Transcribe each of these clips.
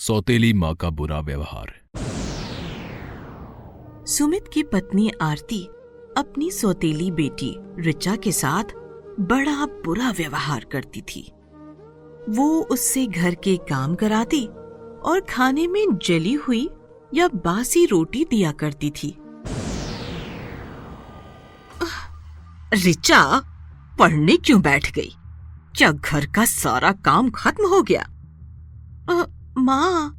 सौतेली माँ का बुरा व्यवहार। सुमित की पत्नी आरती, अपनी सौतेली बेटी रिचा के साथ बड़ा बुरा व्यवहार करती थी। वो उससे घर के काम कराती और खाने में जली हुई या बासी रोटी दिया करती थी। रिचा पढ़ने क्यों बैठ गई? क्या घर का सारा काम खत्म हो गया? माँ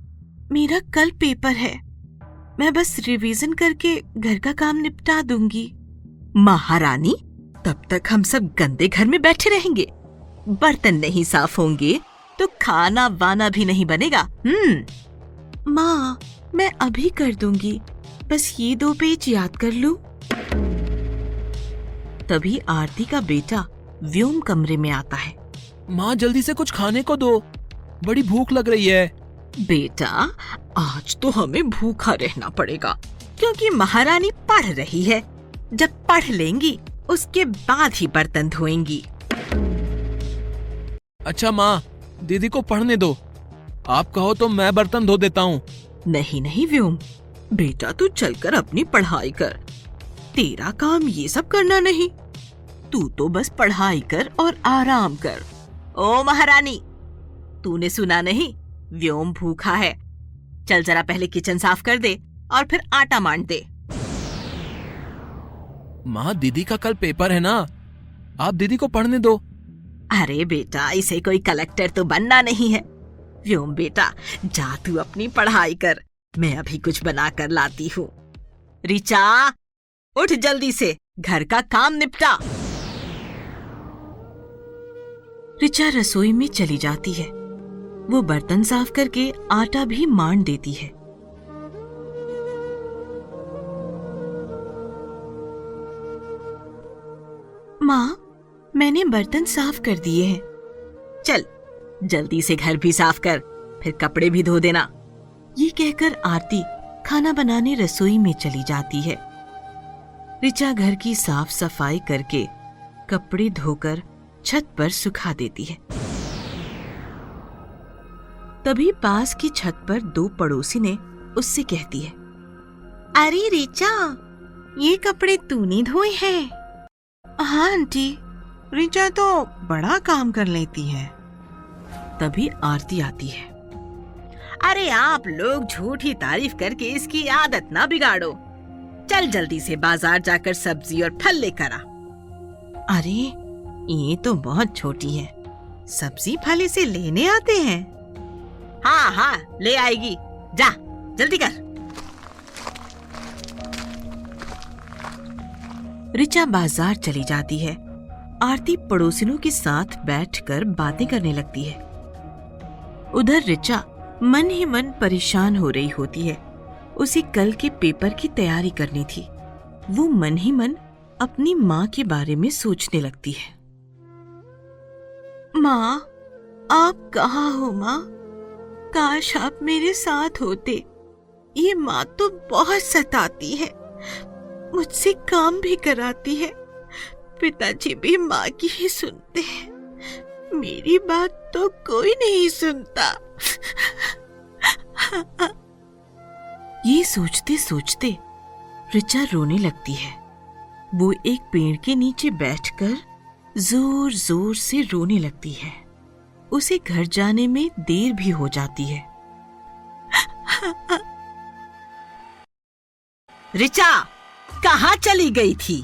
मेरा कल पेपर है। मैं बस रिवीजन करके घर का काम निपटा दूँगी। महारानी तब तक हम सब गंदे घर में बैठे रहेंगे। बर्तन नहीं साफ़ होंगे तो खाना वाना भी नहीं बनेगा। हम्म। माँ मैं अभी कर दूँगी। बस ये दो पेज याद कर लूँ। तभी आरती का बेटा व्योम कमरे में आता है। माँ जल्दी से कुछ खाने को दो। बड़ी भूख लग रही है। बेटा आज तो हमें भूखा रहना पड़ेगा क्योंकि महारानी पढ़ रही है। जब पढ़ लेंगी उसके बाद ही बर्तन धोएँगी। अच्छा माँ दीदी को पढ़ने दो। आप कहो तो मैं बर्तन धो देता हूँ। नहीं नहीं व्योम। बेटा तू चलकर अपनी पढ़ाई कर। तेरा काम ये सब करना नहीं। तू तो बस पढ़ाई कर और आराम कर। ओ महारानी तूने सुना नहीं? व्योम भूखा है। चल जरा पहले किचन साफ़ कर दे और फिर आटा मांड दे। माँ दीदी का कल पेपर है ना? आप दीदी को पढ़ने दो। अरे बेटा इसे कोई कलेक्टर तो बनना नहीं है। व्योम बेटा जा तू अपनी पढ़ाई कर। मैं अभी कुछ बना कर लाती हूँ। रिचा उठ जल्दी से। घर का काम निपटा। रिचा रसोई में चली जाती है। वो बर्तन साफ़ करके आटा भी मांड देती है। माँ, मैंने बर्तन साफ़ कर दिए हैं। चल, जल्दी से घर भी साफ़ कर, फिर कपड़े भी धो देना। ये कहकर आरती खाना बनाने रसोई में चली जाती है। रिचा घर की साफ़ सफ़ाई करके कपड़े धोकर छत पर सुखा देती है। तभी पास की छत पर दो पड़ोसी ने उससे कहती है, अरे रिचा ये कपड़े तूने धोए हैं? हाँ आंटी। रिचा तो बड़ा काम कर लेती है। तभी आरती आती है। अरे आप लोग झूठी तारीफ़ करके इसकी आदत ना बिगाड़ो। चल जल्दी से बाज़ार जाकर सब्ज़ी और फल लेकर आ। अरे, ये तो बहुत छोटी है। सब्ज़ी फल इसे लेने आते हैं? हाँ हाँ ले आएगी। जा, जल्दी कर। रिचा बाज़ार चली जाती है। आरती पड़ोसिनों के साथ बैठकर बातें करने लगती है। उधर रिचा मन ही मन परेशान हो रही होती है। उसे कल के पेपर की तैयारी करनी थी। वो मन ही मन अपनी माँ के बारे में सोचने लगती है। माँ, आप कहाँ हो, माँ? काश आप मेरे साथ होते। ये माँ तो बहुत सताती है। मुझसे काम भी कराती है। पिताजी भी माँ की ही सुनते हैं। मेरी बात तो कोई नहीं सुनता। ये सोचते सोचते रिचा रोने लगती है। वो एक पेड़ के नीचे बैठकर ज़ोर ज़ोर से रोने लगती है। उसे घर जाने में देर भी हो जाती है। रिचा कहाँ चली गई थी?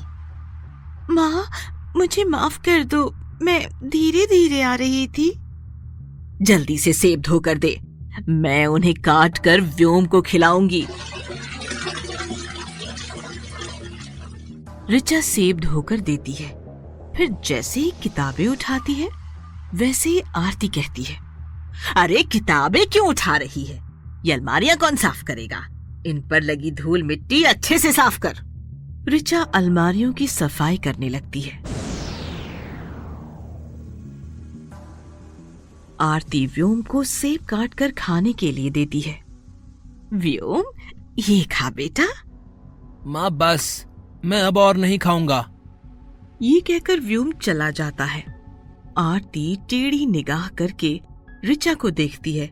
माँ मुझे माफ़ कर दो। मैं धीरे धीरे आ रही थी। जल्दी से सेब धोकर दे। मैं उन्हें काट कर व्योम को खिलाऊँगी। रिचा सेब धोकर देती है। फिर जैसे ही किताबें उठाती है वैसे ही आरती कहती है अरे किताबें क्यों उठा रही है? ये अलमारियाँ कौन साफ़ करेगा? इन पर लगी धूल मिट्टी अच्छे से साफ़ कर। रिचा अलमारियों की सफ़ाई करने लगती है। आरती व्योम को सेब काट कर खाने के लिए देती है। व्योम? ये खा बेटा? माँ बस मैं अब और नहीं खाऊँगा। ये कहकर व्योम चला जाता है। आरती टेढ़ी निगाह करके रिचा को देखती है,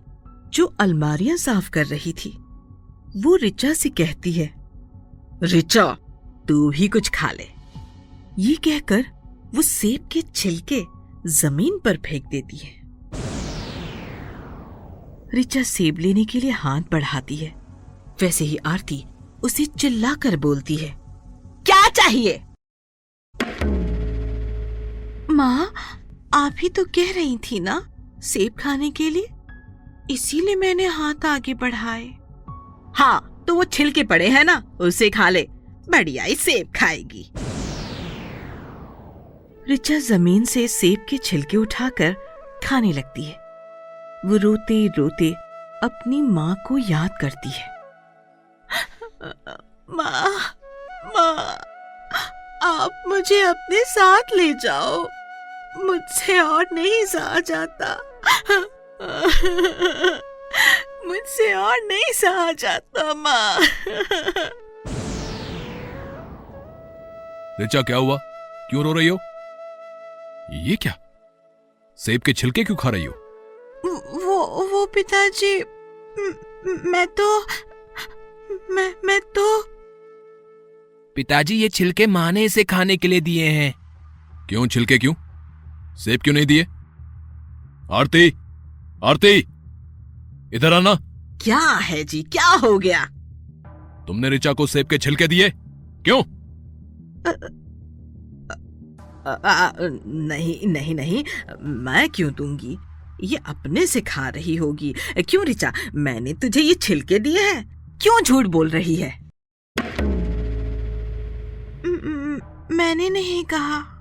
जो अलमारियाँ साफ़ कर रही थी। वो रिचा से कहती है रिचा तू भी कुछ खा ले। ये कहकर वो सेब के छिलके ज़मीन पर फेंक देती है। रिचा सेब लेने के लिए हाथ बढ़ाती है। वैसे ही आरती उसे चिल्लाकर बोलती है, क्या चाहिए? माँ आप ही तो कह रही थी ना, सेब खाने के लिए? इसीलिए मैंने हाथ आगे बढ़ाए। हाँ तो वो छिलके पड़े हैं ना, उसे खा ले, बढ़िया ही सेब खाएगी। रिचा ज़मीन से सेब के छिलके उठाकर खाने लगती है। वो रोते रोते अपनी माँ को याद करती है। माँ माँ, आप मुझे अपने साथ ले जाओ। मुझसे और नहीं सहा जाता। मुझसे और नहीं सहा जाता माँ। रिचा क्या हुआ? क्यों रो रही हो? ये क्या? सेब के छिलके क्यों खा रही हो? वो वो पिताजी मैं तो मैं मैं तो। पिताजी ये छिलके माँ ने इसे खाने के लिए दिए हैं। क्यों? छिलके क्यों? सेब क्यों नहीं दिए? आरती आरती इधर आना। क्या है जी क्या हो गया? तुमने रिचा को सेब के छिलके दिए? क्यों? आ, आ, नहीं नहीं नहीं मैं क्यों दूँगी? ये अपने से खा रही होगी। क्यों रिचा मैंने तुझे ये छिलके दिए हैं? क्यों झूठ बोल रही है? मैंने नहीं कहा।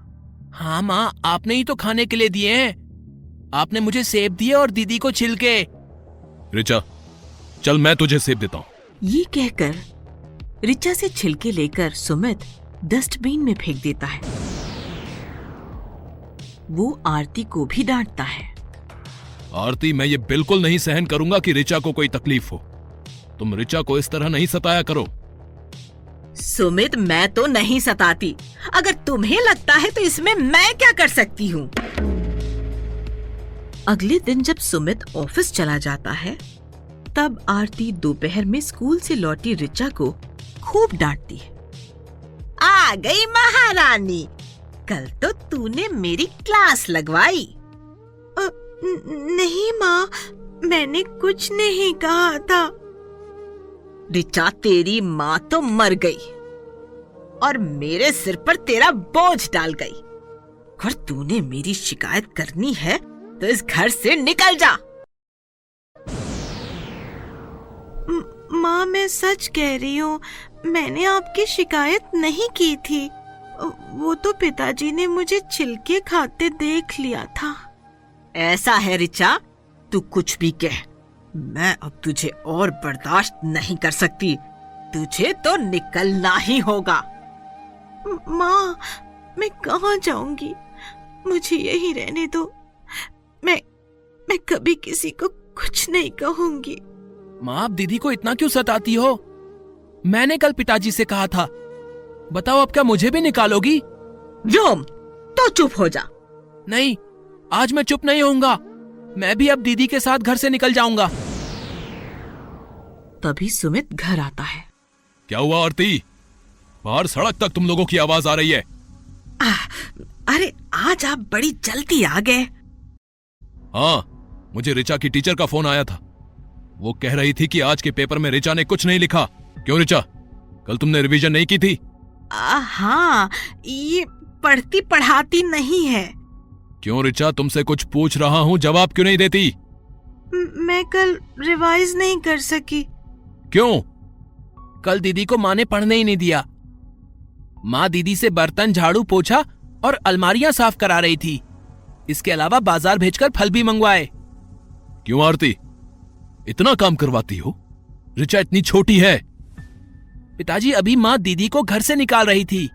हाँ माँ आपने ही तो खाने के लिए दिए हैं। आपने मुझे सेब दिए और दीदी को छिलके। रिचा चल मैं तुझे सेब देता हूँ। ये कहकर रिचा से छिलके लेकर सुमित डस्टबिन में फेंक देता है। वो आरती को भी डांटता है। आरती मैं ये बिल्कुल नहीं सहन करूँगा कि रिचा को कोई तकलीफ़ हो। तुम रिचा को इस तरह नहीं सताया करो। सुमित, मैं तो नहीं सताती। अगर तुम्हें लगता है तो इसमें मैं क्या कर सकती हूँ? अगले दिन जब सुमित ऑफ़िस चला जाता है, तब आरती दोपहर में स्कूल से लौटी रिचा को खूब डांटती है। आ गई महारानी! कल तो तूने मेरी क्लास लगवाई। नहीं माँ, मैंने कुछ नहीं कहा था। रिचा तेरी माँ तो मर गई और मेरे सिर पर तेरा बोझ डाल गई। और तूने मेरी शिकायत करनी है तो इस घर से निकल जा। माँ मैं सच कह रही हूँ मैंने आपकी शिकायत नहीं की थी। वो तो पिताजी ने मुझे छिलके खाते देख लिया था। ऐसा है रिचा तू कुछ भी कह। मैं अब तुझे और बर्दाश्त नहीं कर सकती। तुझे तो निकलना ही होगा। माँ मैं कहाँ जाऊँगी? मुझे यही रहने दो। मैं मैं कभी किसी को कुछ नहीं कहूँगी। माँ आप दीदी को इतना क्यों सताती हो? मैंने कल पिताजी से कहा था। बताओ अब क्या मुझे भी निकालोगी? व्योम तो चुप हो जा। नहीं आज मैं चुप नहीं होऊँगा। मैं भी अब दीदी के साथ घर से निकल जाऊँगा। तभी सुमित घर आता है। क्या हुआ आरती? बाहर सड़क तक तुम लोगों की आवाज़ आ रही है। आ, अरे आज आप बड़ी जल्दी आ गए। हाँ मुझे रिचा की टीचर का फ़ोन आया था। वो कह रही थी कि आज के पेपर में रिचा ने कुछ नहीं लिखा। क्यों रिचा? कल तुमने रिवीजन नहीं की थी। आ, हाँ ये पढ़ती पढ़ाती नहीं है। क्यों रिचा तुमसे कुछ पूछ रहा हूँ जवाब क्यों नहीं देती? मैं कल रिवाइज नहीं कर सकी। क्यों? कल दीदी को माँ ने पढ़ने ही नहीं दिया। माँ दीदी से बर्तन झाड़ू पोछा और अलमारियाँ साफ़ करा रही थी। इसके अलावा बाज़ार भेजकर फल भी मंगवाए। क्यों आरती? इतना काम करवाती हो? रिचा इतनी छोटी है। पिताजी अभी माँ दीदी को घर से निकाल रही थी।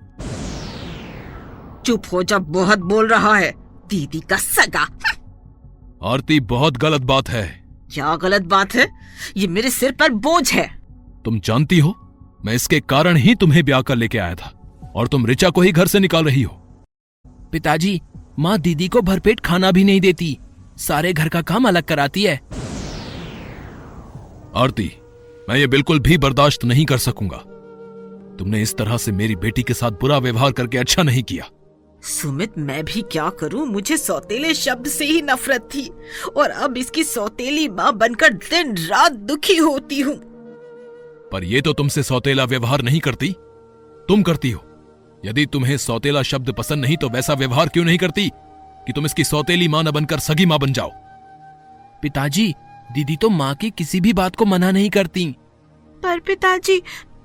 चुप हो जब बहुत बोल रहा है। दीदी का सगा। आरती बहुत गलत बात है। क्या गलत बात है? ये मेरे सिर पर बोझ है। तुम जानती हो मैं इसके कारण ही तुम्हें ब्याह कर लेके आया था और तुम रिचा को ही घर से निकाल रही हो। पिताजी माँ दीदी को भरपेट खाना भी नहीं देती। सारे घर का काम अलग कराती है। आरती मैं ये बिल्कुल भी बर्दाश्त नहीं कर सकूँगा। तुमने इस तरह से मेरी बेटी के साथ बुरा व्यवहार करके अच्छा नहीं किया। सुमित मैं भी क्या करूँ? मुझे सौतेले शब्द से ही नफरत थी और अब इसकी सौतेली माँ बनकर दिन रात दुखी होती हूँ। पर ये तो तुमसे सौतेला व्यवहार नहीं करती। तुम करती हो। यदि तुम्हें सौतेला शब्द पसंद नहीं तो वैसा व्यवहार क्यों नहीं करती कि तुम इसकी सौतेली माँ न बनकर सगी माँ बन जाओ? पिताजी दीदी तो माँ की किसी भी बात को मना नहीं करती। पर पिताजी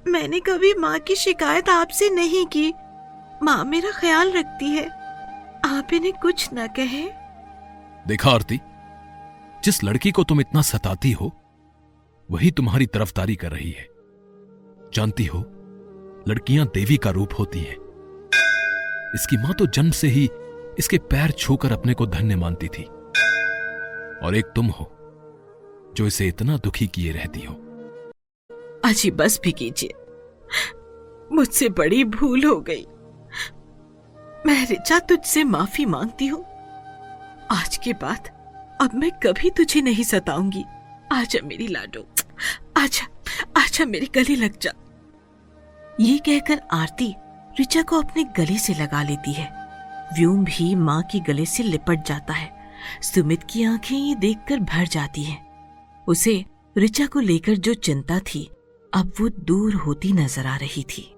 मैंने कभी माँ की शिकायत आपसे नहीं की। माँ मेरा ख्याल रखती है। आप इन्हें कुछ न कहे। देखा आरती जिस लड़की को तुम इतना सताती हो वही तुम्हारी तरफदारी कर रही है। जानती हो लड़कियाँ देवी का रूप होती हैं। इसकी माँ तो जन्म से ही इसके पैर छूकर अपने को धन्य मानती थी। और एक तुम हो जो इसे इतना दुखी किए रहती हो। अजी बस भी कीजिए। मुझसे बड़ी भूल हो गई। मैं रिचा तुझसे माफ़ी मांगती हूँ। आज के बाद अब मैं कभी तुझे नहीं सताऊँगी। आजा मेरी लाडो। आजा आजा मेरी गली लग जा। ये कहकर आरती रिचा को अपने गले से लगा लेती है। व्योम भी माँ की गले से लिपट जाता है। सुमित की आँखें ये देखकर भर जाती हैं। उसे रिचा को लेकर जो चिंता थी, अब वो दूर होती नज़र आ रही थी।